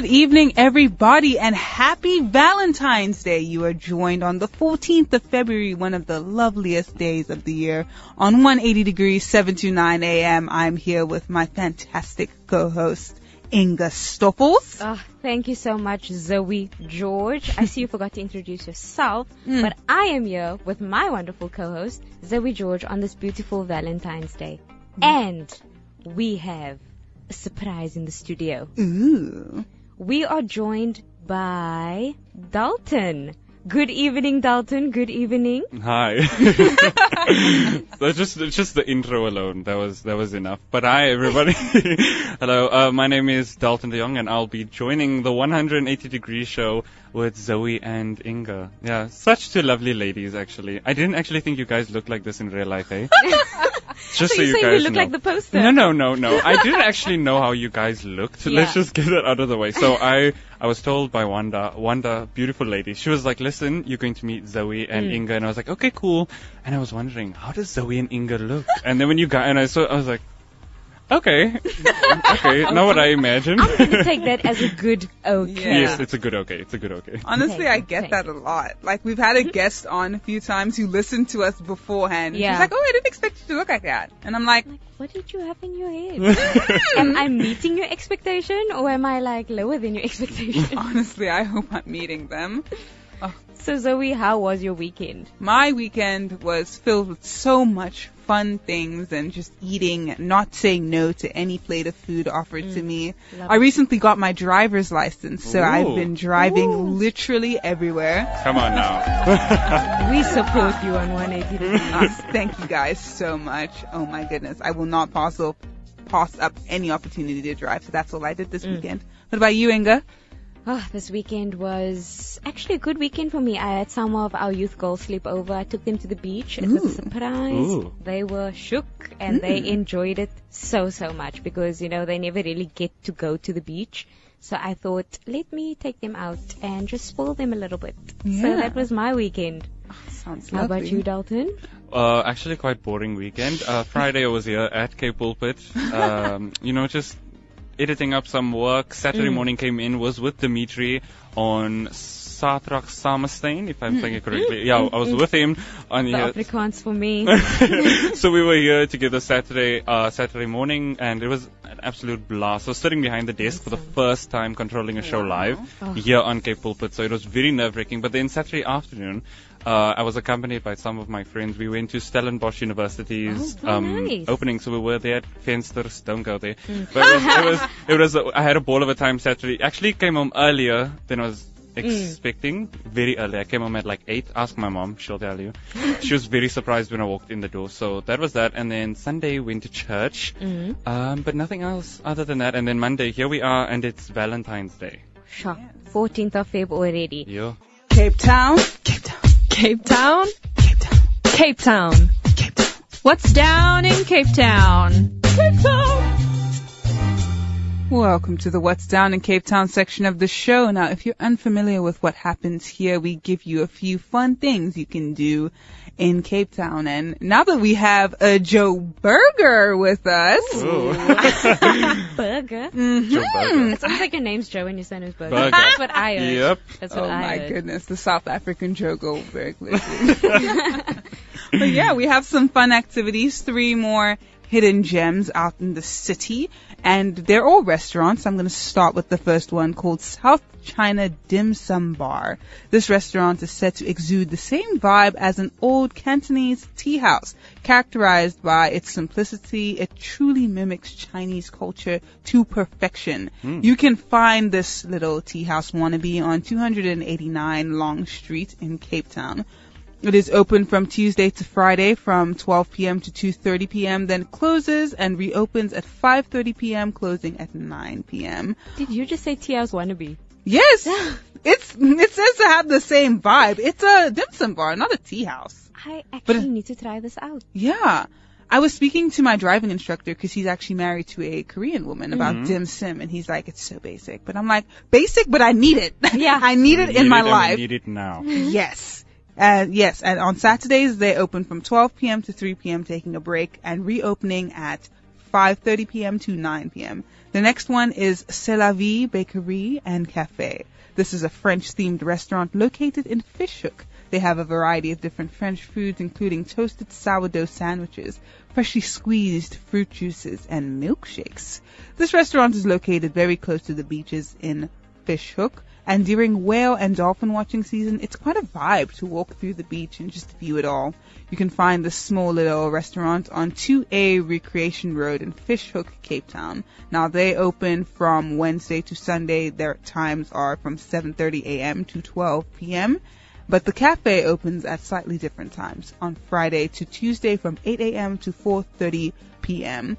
Good evening, everybody, and happy Valentine's Day. You are joined on the 14th of February, one of the loveliest days of the year, on 180 degrees 729 AM. I'm here with my fantastic co-host, Inga Stoppels. Oh, thank you so much, Zoe George. I see you forgot to introduce yourself, mm. but I am here with my wonderful co-host, Zoe George, on this beautiful Valentine's Day. Mm. And we have a surprise in the studio. Ooh. We are joined by Dalton. Good evening, Dalton. Good evening. Hi. That's just just the intro alone. That was that was enough. But hi, everybody. Hello. Uh, my name is Dalton De Jong, and I'll be joining the 180 Degree Show with Zoe and Inga. Yeah, such two lovely ladies. Actually, I didn't actually think you guys looked like this in real life, eh? Just so, so you, guys we look know. like the poster. No, no, no, no. I didn't actually know how you guys looked. Yeah. Let's just get that out of the way. So I, I was told by Wanda, Wanda, beautiful lady. She was like, "Listen, you're going to meet Zoe and mm. Inga," and I was like, "Okay, cool." And I was wondering, how does Zoe and Inga look? And then when you got, and I saw, I was like, Okay. okay. Not what I imagined. I'm going to take that as a good okay. Yeah. Yes, it's a good okay. It's a good okay. Honestly, okay, I get okay. that a lot. Like, we've had a guest on a few times who listened to us beforehand. Yeah. She's like, oh, I didn't expect you to look like that. And I'm like, like what did you have in your head? am I meeting your expectation or am I like lower than your expectation? Honestly, I hope I'm meeting them. Oh. So Zoe, how was your weekend? My weekend was filled with so much fun things and just eating, not saying no to any plate of food offered mm, to me. I recently got my driver's license, so Ooh. I've been driving Ooh. literally everywhere. Come on now. we support you on 180 degrees. Uh, thank you guys so much. Oh my goodness. I will not pass up, pass up any opportunity to drive, so that's all I did this mm. weekend. What about you, Inga? Oh, this weekend was actually a good weekend for me. I had some of our youth girls sleep over. I took them to the beach. And it Ooh. was a surprise. Ooh. They were shook and mm. they enjoyed it so, so much because, you know, they never really get to go to the beach. So I thought, let me take them out and just spoil them a little bit. Yeah. So that was my weekend. Oh, sounds How lovely. about you, Dalton? Uh, actually quite boring weekend. Uh, Friday I was here at Cape Pulpit. Um, you know, just editing up some work. Saturday mm. morning came in, was with Dimitri on Satrak Samestein, if I'm saying it correctly. Yeah, I was with him on the. Afrikaans for me. so we were here together Saturday, uh, Saturday morning, and it was an absolute blast. I was sitting behind the desk awesome. for the first time controlling a show live oh. here on Cape Pulpit, so it was very nerve-wracking. But then Saturday afternoon, uh, I was accompanied by some of my friends. We went to Stellenbosch University's oh, um, nice. opening, so we were there at Fensters. Don't go there. Mm. But it was, it was, it was, uh, I had a ball of a time Saturday. Actually came home earlier than I was expecting. Mm. Very early. I came home at like 8. Ask my mom, she'll tell you. she was very surprised when I walked in the door. So that was that. And then Sunday went to church. Mm. Um, but nothing else other than that. And then Monday, here we are, and it's Valentine's Day. Sure. 14th of Feb already. Yeah. Cape Town. Cape Town. Cape Town? Cape Town. Cape Town. Cape Town. What's down in Cape Town? Cape Town. Welcome to the What's Down in Cape Town section of the show. Now, if you're unfamiliar with what happens here, we give you a few fun things you can do in Cape Town. And now that we have a Joe Burger with us. Burger? Mm-hmm. Joe Burger. It sounds like your name's Joe and your son is Burger. Burger. That's what I heard. Yep. That's what oh I my heard. goodness, the South African Joe Goldberg. but yeah, we have some fun activities. Three more hidden gems out in the city and they're all restaurants. I'm going to start with the first one called South China Dim Sum Bar. This restaurant is said to exude the same vibe as an old Cantonese tea house, characterized by its simplicity. It truly mimics Chinese culture to perfection. Mm. You can find this little tea house wannabe on 289 Long Street in Cape Town. It is open from Tuesday to Friday from 12 p.m. to 2:30 p.m. Then closes and reopens at 5:30 p.m. closing at 9 p.m. Did you just say tea house wannabe? Yes, it's it says to have the same vibe. It's a dim sum bar, not a tea house. I actually but, need to try this out. Yeah. I was speaking to my driving instructor because he's actually married to a Korean woman about mm-hmm. dim sum, and he's like, "It's so basic," but I'm like, "Basic, but I need it. Yeah, I need it need in my it life. I need it now. yes." And yes, and on Saturdays they open from 12 p.m. to 3 p.m. taking a break and reopening at 5:30 p.m. to 9 p.m. The next one is C'est la Vie Bakery and Cafe. This is a French-themed restaurant located in Fish Hoek. They have a variety of different French foods, including toasted sourdough sandwiches, freshly squeezed fruit juices, and milkshakes. This restaurant is located very close to the beaches in Fish Hoek, and during whale and dolphin watching season, it's quite a vibe to walk through the beach and just view it all. You can find this small little restaurant on 2A Recreation Road in Fish Hoek, Cape Town. Now they open from Wednesday to Sunday. Their times are from 7:30 a.m. to 12 p.m. But the cafe opens at slightly different times on Friday to Tuesday from 8 a.m. to 4:30 p.m.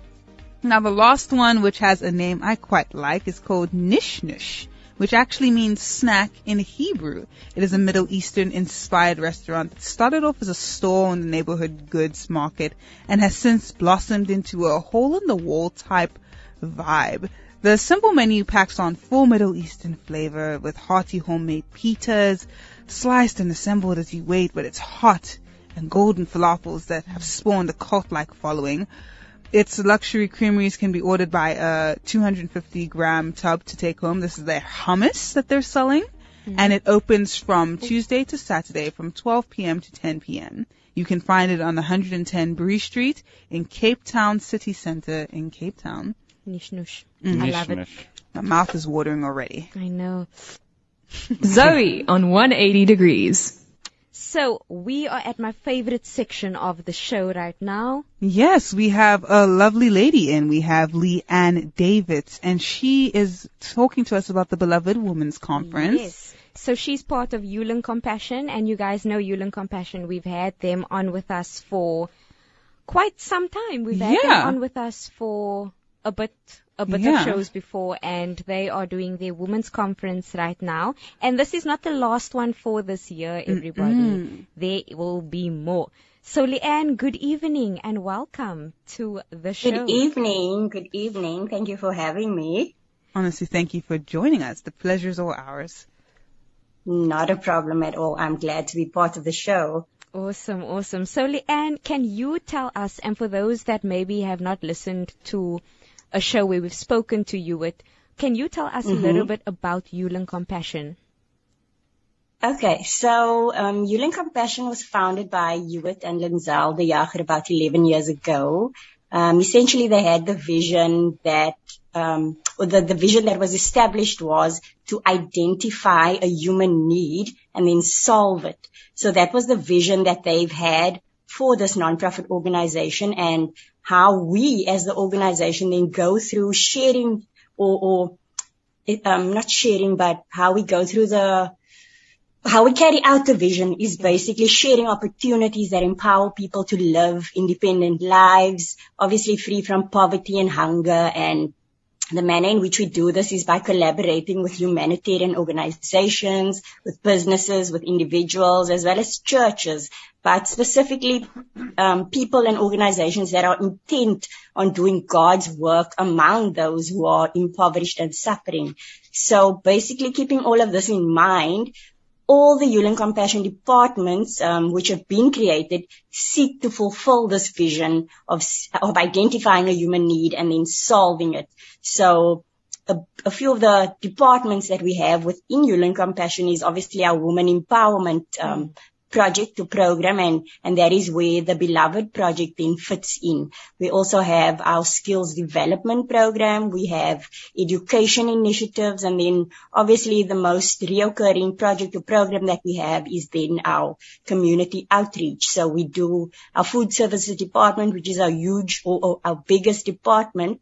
Now the last one, which has a name I quite like, is called Nish Nush, which actually means snack in Hebrew. It is a Middle Eastern inspired restaurant that started off as a store in the neighborhood goods market and has since blossomed into a hole in the wall type vibe. The simple menu packs on full Middle Eastern flavor with hearty homemade pitas, sliced and assembled as you wait, but it's hot and golden falafels that have spawned a cult-like following. Its luxury creameries can be ordered by a 250 gram tub to take home. This is their hummus that they're selling. Mm-hmm. And it opens from Tuesday to Saturday from 12 p.m. to 10 p.m. You can find it on 110 Bree Street in Cape Town City Center in Cape Town. Nish nush. Mm. I love it. My mouth is watering already. I know. Zoe on 180 degrees. So we are at my favorite section of the show right now. Yes, we have a lovely lady in. We have Leigh-Ann Davids, and she is talking to us about the Beloved Women's Conference. Yes. So she's part of Hewlin Compassion, and you guys know Hewlin Compassion. We've had them on with us for quite some time. We've had Yeah. them on with us for a bit a bit Yeah. of shows before and they are doing their women's conference right now. And this is not the last one for this year, everybody. There will be more. So Leigh-Ann, good evening and welcome to the show. Good evening. Good evening. Thank you for having me. Honestly, thank you for joining us. The pleasure's all ours. Not a problem at all. I'm glad to be part of the show. Awesome, awesome. So, Leigh-Ann, can you tell us, and for those that maybe have not listened to a show where we've spoken to you with, can you tell us a little bit about Hewlin Compassion? Okay, so um, Hewlin Compassion was founded by Hewitt and Linzel de Jager about 11 years ago. Um, essentially, they had the vision that, um, or the, the vision that was established was to identify a human need and then solve it. So that was the vision that they've had for this nonprofit organization and how we as the organization then go through sharing or, or um, not sharing, but how we go through the how we carry out the vision is basically sharing opportunities that empower people to live independent lives, obviously free from poverty and hunger. And the manner in which we do this is by collaborating with humanitarian organizations, with businesses, with individuals, as well as churches, but specifically um, people and organizations that are intent on doing God's work among those who are impoverished and suffering. So basically keeping all of this in mind, all the Hewlin Compassion departments, um, which have been created, seek to fulfill this vision of, of identifying a human need and then solving it. So a, a few of the departments that we have within Hewlin Compassion is obviously our women empowerment um, project to program and, and that is where the beloved project then fits in. We also have our skills development program. We have education initiatives and then obviously the most reoccurring project or program that we have is then our community outreach. So we do our food services department, which is our huge or, or our biggest department.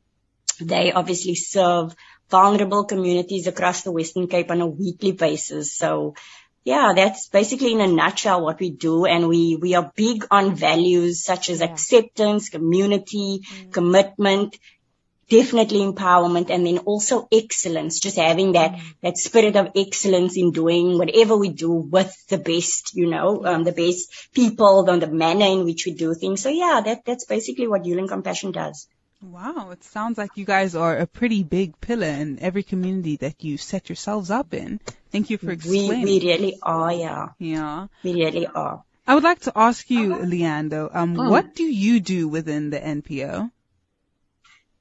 They obviously serve vulnerable communities across the Western Cape on a weekly basis. So yeah, that's basically in a nutshell what we do. And we, we are big on values such as Yeah. acceptance, community, commitment, definitely empowerment, and then also excellence, just having that, that spirit of excellence in doing whatever we do with the best, you know, um, the best people, on the manner in which we do things. So yeah, that, that's basically what Hewlin Compassion does. Wow, it sounds like you guys are a pretty big pillar in every community that you set yourselves up in. Thank you for We, explaining. we really are, yeah. yeah. We really are. I would like to ask you, Leigh-Ann, though, um, Hmm. what do you do within the NPO?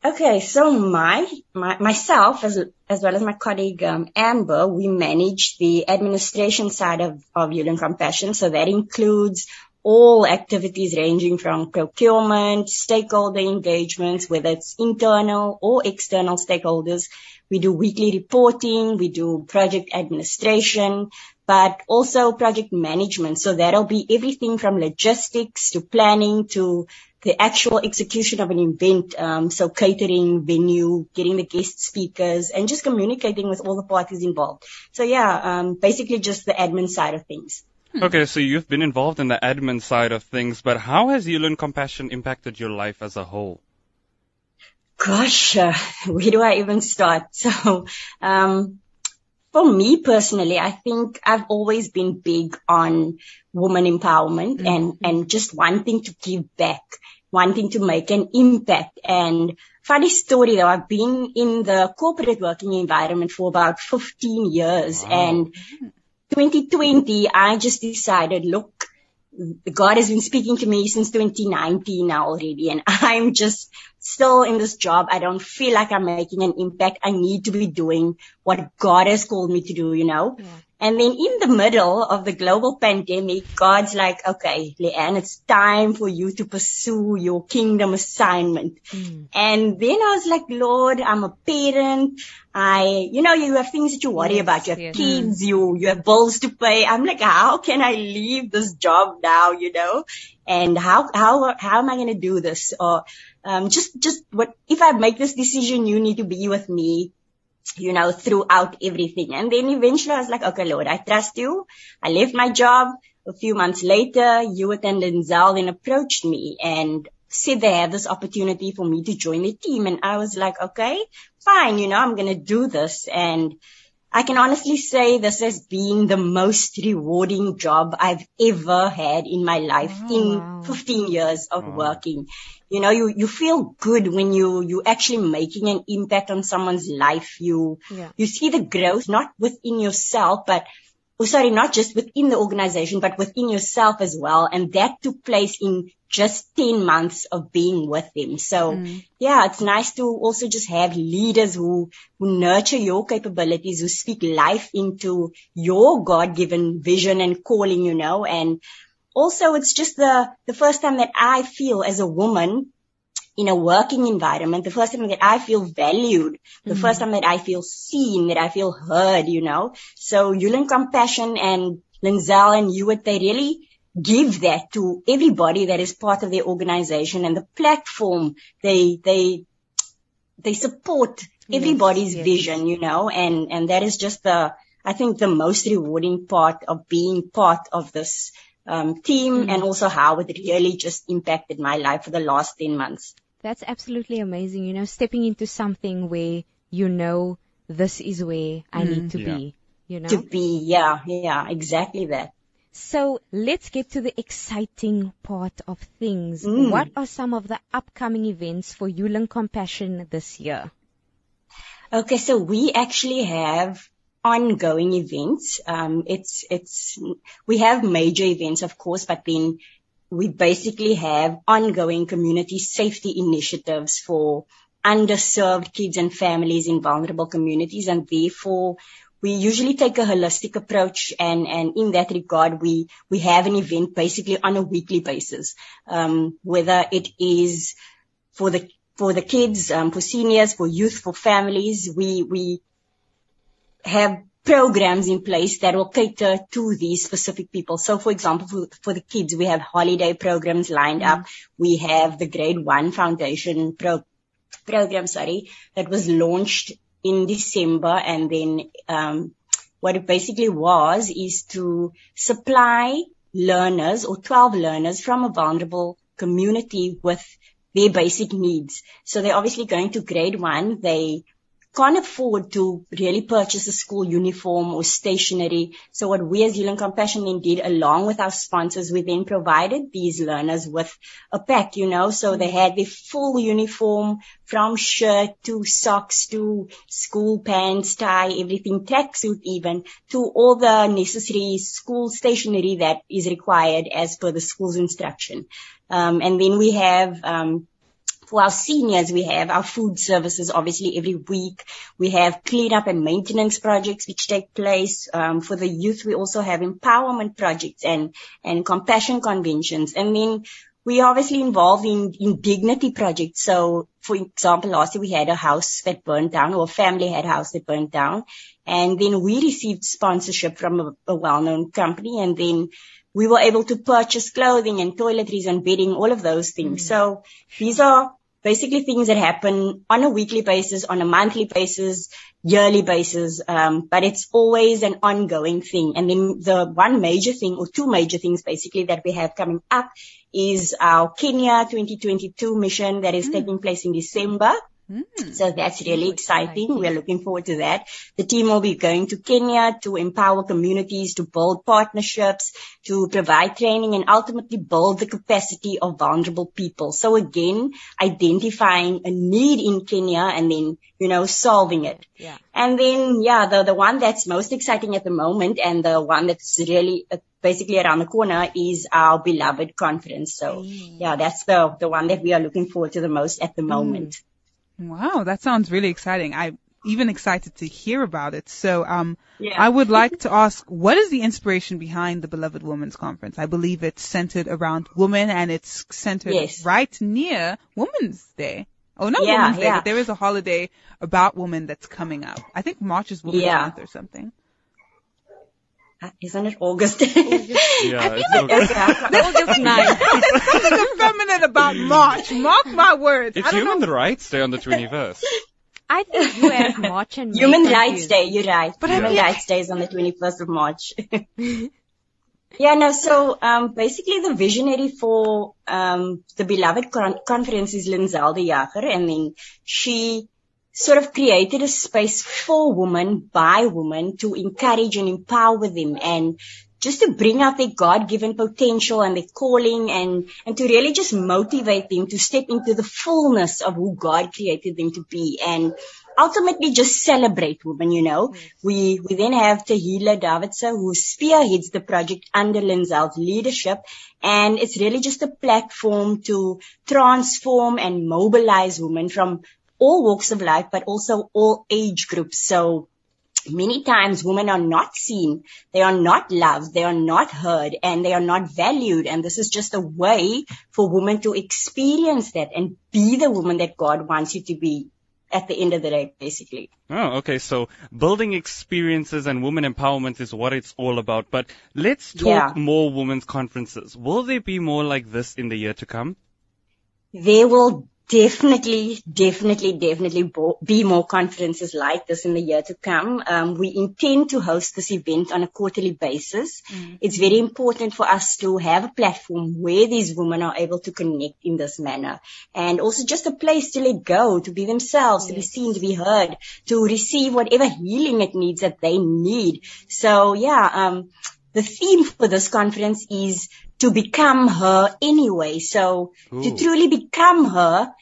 Okay, so my, my myself as as well as my colleague um, Amber, we manage the administration side of of Hewlin Compassion. So that includes all activities ranging from procurement, stakeholder engagements, whether it's internal or external stakeholders. We do weekly reporting, we do project administration, but also project management. So that'll be everything from logistics to planning to the actual execution of an event. Um, so catering, venue, getting the guest speakers, and just communicating with all the parties involved. So yeah, um, basically just the admin side of things. Hmm. Okay, so you've been involved in the admin side of things, but how has Hewlin Compassion impacted your life as a whole? Gosh, uh, where do I even start? So, um, for me personally, I think I've always been big on woman empowerment mm-hmm. and, and just wanting to give back, wanting to make an impact. And funny story though, I've been in the corporate working environment for about 15 years wow. and 2020, I just decided, look, God has been speaking to me since 2019 now already, and I'm just still in this job. I don't feel like I'm making an impact. I need to be doing what God has called me to do, you know? Yeah. And then in the middle of the global pandemic, God's like, okay, Leigh-Ann, it's time for you to pursue your kingdom assignment. Mm. And then I was like, Lord, I'm a parent. I, you know, you have things that you worry yes, about. You have yes. kids, you, you have bills to pay. I'm like, how can I leave this job now, you know? And how, how, how am I going to do this? Or, um, just, just what, if I make this decision, you need to be with me you know, throughout everything. And then eventually I was like, okay, Lord, I trust you. I left my job. A few months later, Hewitt and Linzel then approached me and said they had this opportunity for me to join the team. And I was like, okay, fine. You know, I'm going to do this. And I can honestly say this has been the most rewarding job I've ever had in my life oh, in 15 years of oh. working. You know, you, you feel good when you, you actually making an impact on someone's life. You, yeah. you see the growth, not within yourself, but oh, sorry, not just within the organization, but within yourself as well. And that took place in just 10 months of being with them. So mm. yeah, it's nice to also just have leaders who, who nurture your capabilities, who speak life into your God-given vision and calling, you know, and also it's just the, the first time that I feel as a woman in a working environment, the first time that I feel valued, the mm-hmm. first time that I feel seen, that I feel heard, you know. So Hewlin Compassion and Linzel and Hewitt, they really give that to everybody that is part of their organization and the platform. They, they, they support everybody's yes, yes. vision, you know, and, and that is just the, I think the most rewarding part of being part of this team mm-hmm. and also how it really just impacted my life for the last 10 months. That's absolutely amazing. You know, stepping into something where you know this is where I mm. need to yeah. be. You know? To be, yeah, yeah, exactly that. So let's get to the exciting part of things. Mm. What are some of the upcoming events for Hewlin Compassion this year? Okay, so we actually have ongoing events. Um, it's, it's, we have major events, of course, but then we basically have ongoing community safety initiatives for underserved kids and families in vulnerable communities and therefore we usually take a holistic approach and, and in that regard we, we have an event basically on a weekly basis. Um, whether it is for the for the kids, um, for seniors, for youth, for families, we we have programs in place that will cater to these specific people. So for example, for, for the kids, we have holiday programs lined mm-hmm. up. We have the grade one foundation pro, program, sorry, that was launched in December. And then, um, what it basically was is to supply learners or 12 learners from a vulnerable community with their basic needs. So they're obviously going to grade one. They can't afford to really purchase a school uniform or stationery. So what we as Hewlin Compassion then did along with our sponsors, we then provided these learners with a pack, you know, so they had their full uniform from shirt to socks to school pants, tie, everything, tracksuit even, to all the necessary school stationery that is required as per the school's instruction. Um, and then we have, um, For our seniors, we have our food services, obviously every week. We have cleanup and maintenance projects which take place. Um, for the youth, we also have empowerment projects and, and compassion conventions. And then we are obviously involved in, in dignity projects. So, for example, last year we had a house that burned down or a family had a house that burned down. And then we received sponsorship from a, a well-known company and then we were able to purchase clothing and toiletries and bedding, all of those things. Mm. So these are basically things that happen on a weekly basis, on a monthly basis, yearly basis, um, but it's always an ongoing thing. And then the one major thing or two major things basically that we have coming up is our Kenya 2022 mission that is mm. taking place in December. Mm. So that's really exciting. We're looking forward to that. The team will be going to Kenya to empower communities, to build partnerships, to provide training and ultimately build the capacity of vulnerable people. So again, identifying a need in Kenya and then, you know, solving it. Yeah. And then, yeah, the, the one that's most exciting at the moment and the one that's really uh, basically around the corner is our beloved conference. So mm. yeah, that's the, the one that we are looking forward to the most at the mm. moment. Mm. Wow, that sounds really exciting. I'm even excited to hear about it. So, um, yeah. I would like to ask, what is the inspiration behind the Beloved Women's Conference? I believe it's centered around women and it's centered yes. right near Women's Day. Oh, not yeah, Women's Day, but there is a holiday about women that's coming up. I think March is Women's yeah. Month or something. Uh, isn't it August? August. yeah, I it's August. August 9th. There's something effeminate about March. Mark my words. It's Human know. Rights Day on the 21st. I think you have March and Human Rights Day, you're right. But Human yeah. Rights Day is on the 21st of March. yeah, no, so, um, basically the visionary for, um, the beloved con- conference is Linzel de Jager and then she sort of created a space for women by women to encourage and empower them and just to bring out their God-given potential and their calling and, and to really just motivate them to step into the fullness of who God created them to be and ultimately just celebrate women, you know. We, we then have Tahila Davidson who spearheads the project under Linzel's leadership and it's really just a platform to transform and mobilize women from all walks of life, but also all age groups. So many times women are not seen, they are not loved, they are not heard, and they are not valued. And this is just a way for women to experience that and be the woman that God wants you to be at the end of the day, basically. Oh, okay. So building experiences and women empowerment is what it's all about. But let's talk yeah. more women's conferences. Will there be more like this in the year to come? There will definitely, definitely, definitely bo- be more conferences like this in the year to come. Um, we intend to host this event on a quarterly basis. Mm-hmm. It's very important for us to have a platform where these women are able to connect in this manner and also just a place to let go, to be themselves, yes. to be seen, to be heard, to receive whatever healing it needs that they need. So yeah, um, the theme for this conference is to become her anyway. So Ooh. to truly become her,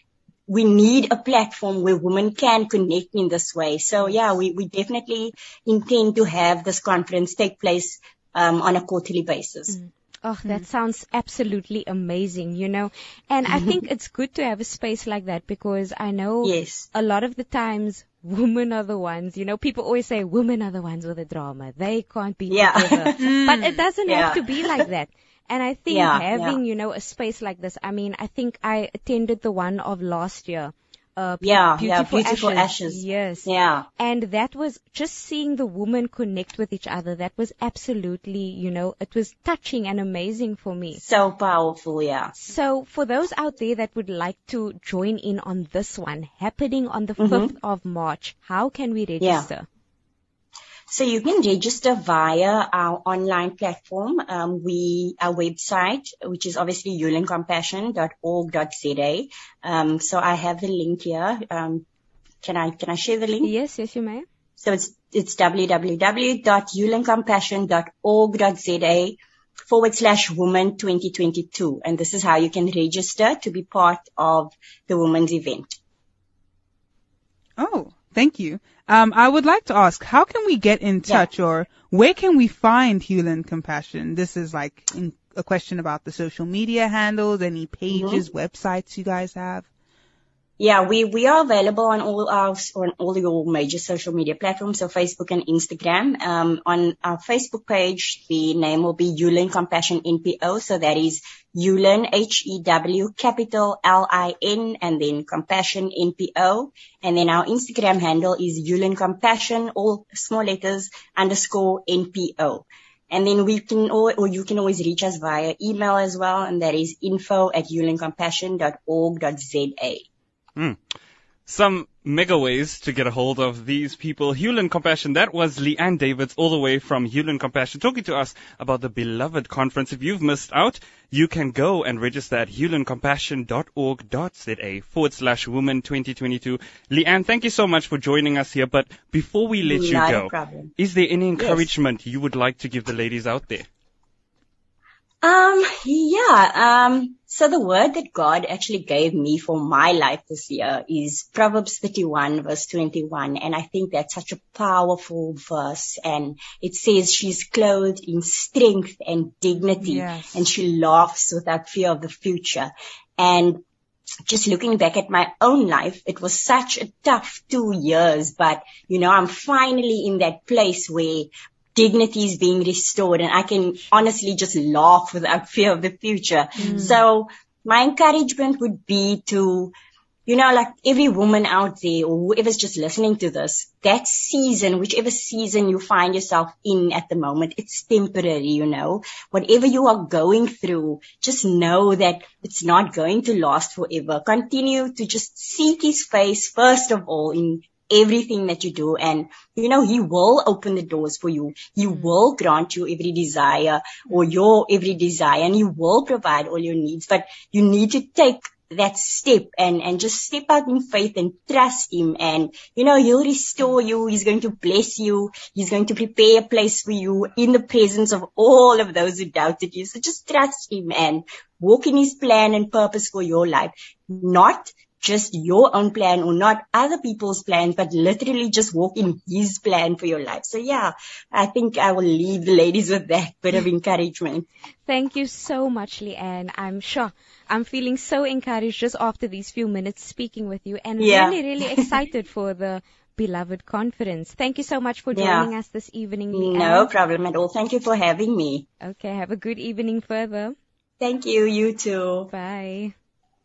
we need a platform where women can connect in this way. So yeah, we, we definitely intend to have this conference take place um, on a quarterly basis. Mm. Oh, that mm. sounds absolutely amazing, you know. And I think it's good to have a space like that because I know yes. a lot of the times women are the ones, you know, people always say women are the ones with the drama. They can't be yeah. together. Mm. but it doesn't yeah. have to be like that. And I think yeah, having, you know, a space like this, I mean, I think I attended the one of last year. Uh, yeah, beautiful, yeah, beautiful ashes. ashes. Yes. Yeah. And that was just seeing the women connect with each other. That was absolutely, you know, it was touching and amazing for me. So powerful, yeah. So for those out there that would like to join in on this one happening on the mm-hmm. 5th of March, how can we register? Yeah. So you can register via our online platform. Um, we, our website, which is obviously hewlincompassion.org.za. Um, so I have the link here. Um, can I, can I share the link? Yes, yes, you may. So it's, it's www.hewlincompassion.org.za forward slash woman 2022. And this is how you can register to be part of the women's event. Oh, thank you. Um, I would like to ask, how can we get in touch yeah. or where can we find Hewlin Compassion? This is like a question about the social media handles, any pages, mm-hmm. websites you guys have. Yeah, we, we are available on all our, on all your major social media platforms, so Facebook and Instagram. Um, on our Facebook page, the name will be Hewlin Compassion NPO. So that is Hewlin, H-E-W, capital L-I-N, and then Compassion NPO. And then our Instagram handle is Hewlin Compassion, all small letters, underscore NPO. And then we can, or you can always reach us via email as well, and that is info at hewlincompassion.org.za. Mm. Some mega ways to get a hold of these people. Hewlin Compassion, that was Leigh-Ann Davids all the way from Hewlin Compassion talking to us about the beloved conference. If you've missed out, you can go and register at hewlincompassion.org.za forward slash woman 2022. Leigh-Ann, thank you so much for joining us here. But before we let Not you go, is there any encouragement you would like to give the ladies out there? Um, yeah, um, so the word that God actually gave me for my life this year is Proverbs 31 verse 21. And I think that's such a powerful verse. And it says she's clothed in strength and dignity Yes. and she laughs without fear of the future. And just looking back at my own life, it was such a tough two years, but you know, I'm finally in that place where dignity is being restored and I can honestly just laugh without fear of the future. Mm. So my encouragement would be to, you know, like every woman out there or whoever's just listening to this, that season, whichever season you find yourself in at the moment, it's temporary, you know. Whatever you are going through, just know that it's not going to last forever. Continue to just seek his face first of all in everything that you do. And you know he will open the doors for you. He mm-hmm. will grant you every desire or your every desire and he will provide all your needs. But you need to take that step and and just step out in faith and trust him. And you know he'll restore you. He's going to bless you. He's going to prepare a place for you in the presence of all of those who doubted you. So just trust him and walk in his plan and purpose for your life. Not just your own plan or not other people's plans, but literally just walk in his plan for your life. So yeah, I think I will leave the ladies with that bit of encouragement. Thank you so much, Leigh-Ann. I'm sure I'm feeling so encouraged just after these few minutes speaking with you and Yeah. really, really excited for the beloved conference. Thank you so much for Yeah. joining us this evening, Leigh-Ann. No problem at all. Thank you for having me. Okay, have a good evening further. Thank you. You too. Bye.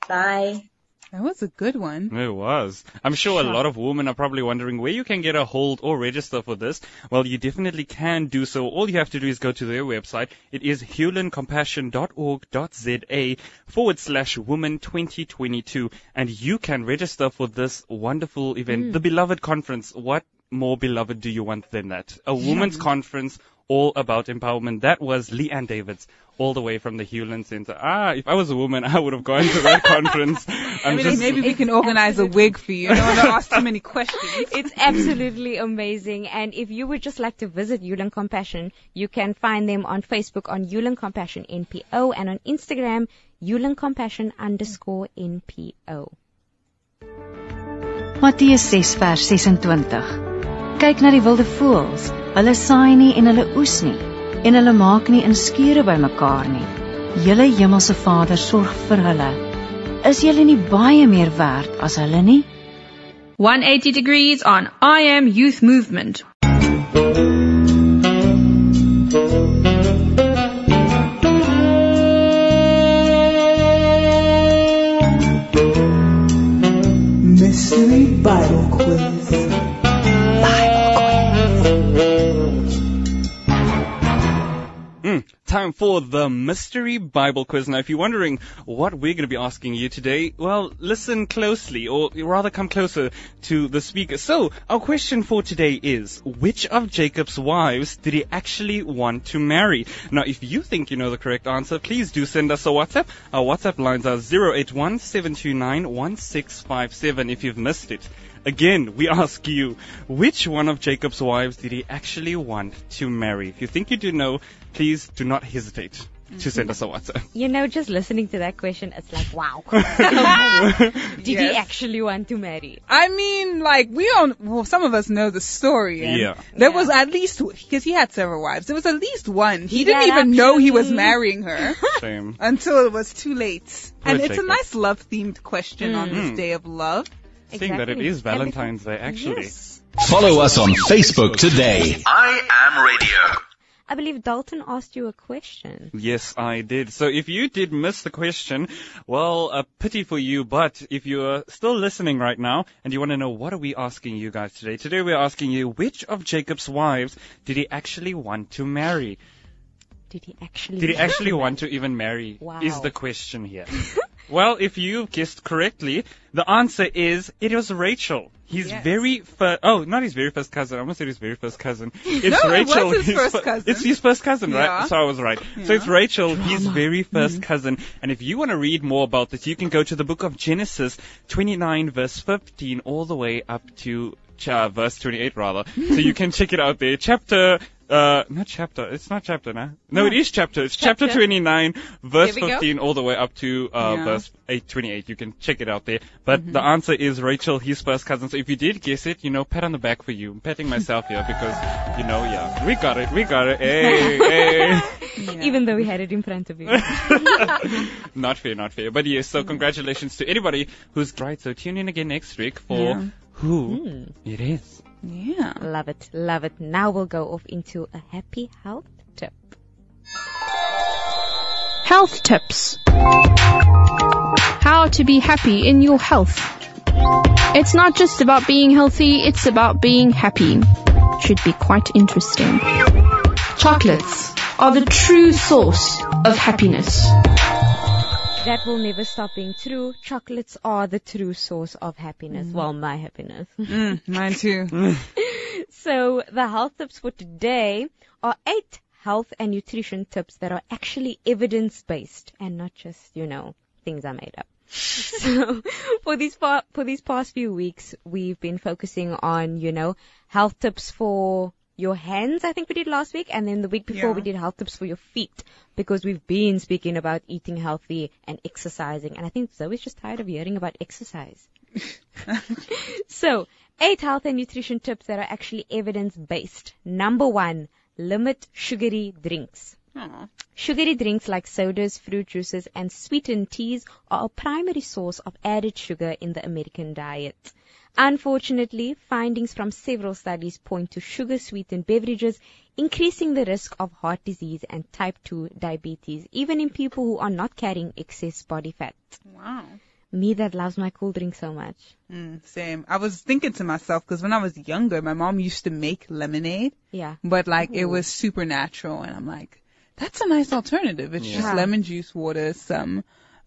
Bye. That was a good one. It was. I'm sure a lot of women are probably wondering where you can get a hold or register for this. Well, you definitely can do so. All you have to do is go to their website. It is hewlincompassion.org.za forward slash woman 2022 and you can register for this wonderful event, mm. the Beloved Conference. What more beloved do you want than that? A women's conference all about empowerment. That was Leigh-Ann Davids, all the way from the Hewlin Center. Ah, if I was a woman, I would have gone to that conference. I'm Maybe, just, maybe we can organize a wig for you. I don't want to ask too many questions. It's absolutely amazing. And if you would just like to visit Hewlin Compassion, you can find them on Facebook on Hewlin Compassion NPO and on Instagram, Hewlin Compassion underscore NPO. Matteus 6 vers 26. Kyk na die wilde voëls. Hulle saai nie en hulle oes nie en hulle maak nie in skure bymekaar nie. Julle hemelse Vader sorg vir hulle. Is julle nie baie meer werd as hulle nie? 180 degrees on I Am Youth Movement. Mystery Bible Quiz. Time for the mystery Bible quiz. Now, if you're wondering what we're going to be asking you today, well, listen closely, or rather come closer to the speaker. So, our question for today is, which of Jacob's wives did he actually want to marry? Now, if you think you know the correct answer, please do send us a WhatsApp. Our WhatsApp lines are 081 729 1657 if you've missed it. Again, we ask you, which one of Jacob's wives did he actually want to marry? If you think you do know, please do not hesitate. to send us a WhatsApp. You know, just listening to that question, it's like, wow. Did he actually want to marry? I mean, like we all, well, some of us know the story. And Yeah. There Yeah. was at least because he had several wives. There was at least one. He, He didn't got even know he was marrying her Same. until it was too late. Poor and it's a nice love themed question on this Mm. day of love. Seeing that it Exactly. is And because- Valentine's Day, actually. Yes. Follow us on Facebook today. I am radio. I believe Dalton asked you a question. Yes, I did. So if you did miss the question, well, a pity for you, but if you're still listening right now and you want to know what are we asking you guys today, today we're asking you which of Jacob's wives did he actually want to marry? Did he actually? Did he actually want to even marry? Wow. Is the question here. well, if you guessed correctly, the answer is it was Rachel. His Yes. very first, oh, not his very first cousin. I almost said his very first cousin. It's No, it was Rachel. his first fir- cousin. It's his first cousin, right? Yeah. So I was right. So it's Rachel, his very 1st cousin. And if you want to read more about this, you can go to the book of Genesis 29 verse 15 all the way up to uh, verse 28 rather. so you can check it out there. Chapter uh, not chapter. It's not chapter, nah. No, it is chapter. It's chapter, Chapter. 29, verse There we go. 15, all the way up to uh, Yeah. verse 8, 28. You can check it out there. But the answer is Rachel, his first cousin. So if you did guess it, you know, pat on the back for you. I'm patting myself here because, you know, yeah, we got it. We got it. Hey, hey. Even though we had it in front of you. Not fair, not fair. But yes, so congratulations to anybody who's right. So tune in again next week for Yeah. who it is. Yeah. love it, love it. Now we'll go off into a happy health tip. Health tips. How to be happy in your health. It's not just about being healthy, it's about being happy. Should be quite interesting. Chocolates are the true source of happiness. That will never stop being true. Chocolates are the true source of happiness. Well, my happiness. Mm, mine too. So the health tips for today are eight health and nutrition tips that are actually evidence based and not just, you know, things I made up. so for these for these past few weeks, we've been focusing on, you know, health tips for your hands, I think we did last week, and then the week before Yeah. we did health tips for your feet because we've been speaking about eating healthy and exercising, and I think Zoe's just tired of hearing about exercise. So, eight health and nutrition tips that are actually evidence based. Number one, limit sugary drinks. Aw. Sugary drinks like sodas, fruit juices, and sweetened teas are a primary source of added sugar in the American diet. Unfortunately, findings from several studies point to sugar sweetened beverages increasing the risk of heart disease and type 2 diabetes, even in people who are not carrying excess body fat. Wow. Me that loves my cool drink so much. Mm, same. I was thinking to myself because when I was younger, my mom used to make lemonade, Yeah. but like it was super natural, and I'm like, that's a nice alternative. It's just lemon juice, water, some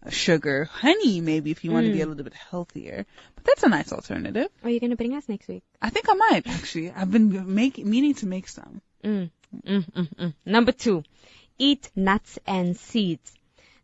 sugar, honey, maybe if you want to be a little bit healthier. But that's a nice alternative. Are you going to bring us next week? I think I might actually. I've been make, meaning to make some. Mm, mm, mm, mm. Number two, eat nuts and seeds.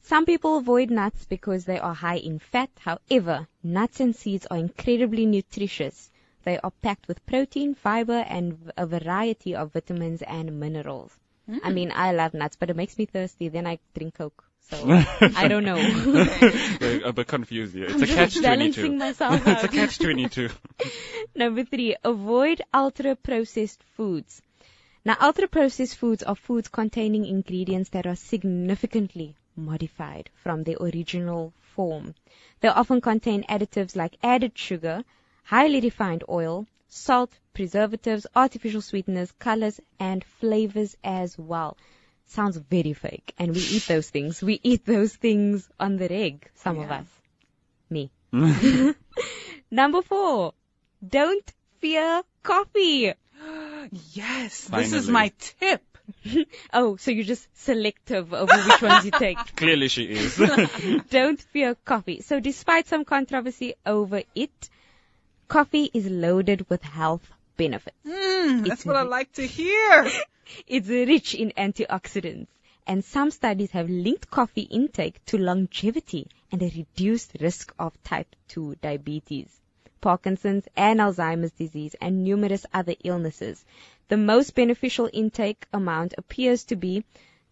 Some people avoid nuts because they are high in fat. However, nuts and seeds are incredibly nutritious. They are packed with protein, fiber, and a variety of vitamins and minerals. I mean, I love nuts, but it makes me thirsty. Then I drink Coke. So I don't know. We're a bit confused here. It's I'm a catch balancing 22. myself it's a catch 22. Number three, avoid ultra processed foods. Now, ultra processed foods are foods containing ingredients that are significantly modified from their original form. They often contain additives like added sugar, highly refined oil, salt, preservatives, artificial sweeteners, colors, and flavors as well. Sounds very fake. And we eat those things. We eat those things on the reg, some of us. Me. Number four, don't fear coffee. Yes, Finally. this is my tip. Oh, so you're just selective over which ones you take. Clearly she is. Don't fear coffee. So despite some controversy over it, coffee is loaded with health benefits. Mm, that's what I like to hear. It's rich in antioxidants, and some studies have linked coffee intake to longevity and a reduced risk of type 2 diabetes, Parkinson's, and Alzheimer's disease, and numerous other illnesses. The most beneficial intake amount appears to be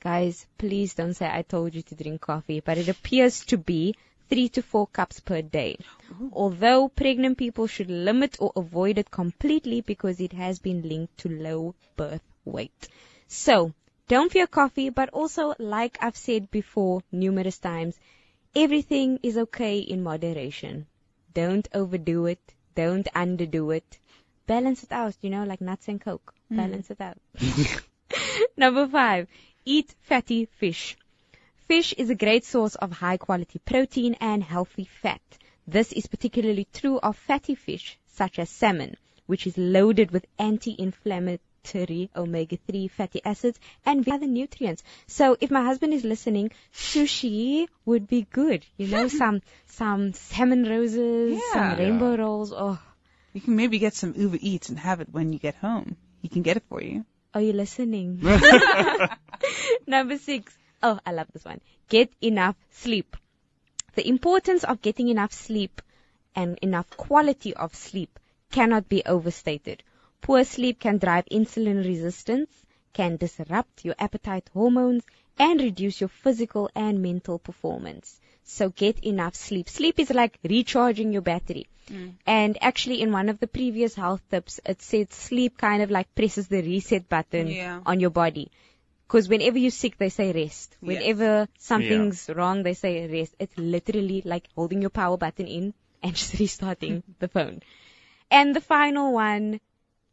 Guys, please don't say I told you to drink coffee, but it appears to be three to four cups per day. Although pregnant people should limit or avoid it completely because it has been linked to low birth weight. So, don't fear coffee, but also, like I've said before numerous times, everything is okay in moderation. Don't overdo it. Don't underdo it. Balance it out, you know, like nuts and coke. Mm. Balance it out. Number five, eat fatty fish. Fish is a great source of high quality protein and healthy fat. This is particularly true of fatty fish, such as salmon, which is loaded with anti-inflammatory omega-3 fatty acids and other nutrients. So if my husband is listening, sushi would be good. You know, some, some salmon roses, some Yeah. rainbow rolls. Oh, You can maybe get some Uber Eats and have it when you get home. He can get it for you. Are you listening? Number six. Oh, I love this one. Get enough sleep. The importance of getting enough sleep and enough quality of sleep cannot be overstated. Poor sleep can drive insulin resistance, can disrupt your appetite hormones, and reduce your physical and mental performance. So get enough sleep. Sleep is like recharging your battery. Mm. And actually in one of the previous health tips, it said sleep kind of like presses the reset button Yeah. on your body. Because whenever you're sick, they say rest. Yes. Whenever something's wrong, they say rest. It's literally like holding your power button in and just restarting the phone. And the final one,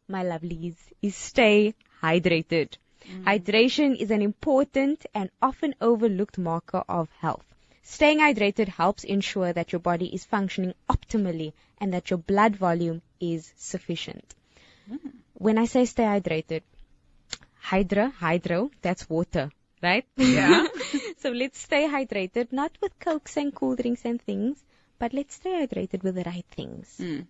my lovelies, is stay hydrated. Mm. Hydration is an important and often overlooked marker of health. Staying hydrated helps ensure that your body is functioning optimally and that your blood volume is sufficient. Mm. When I say stay hydrated, hydra, hydro, that's water, right? Yeah. so let's stay hydrated, not with cokes and cool drinks and things, but let's stay hydrated with the right things. Hmm.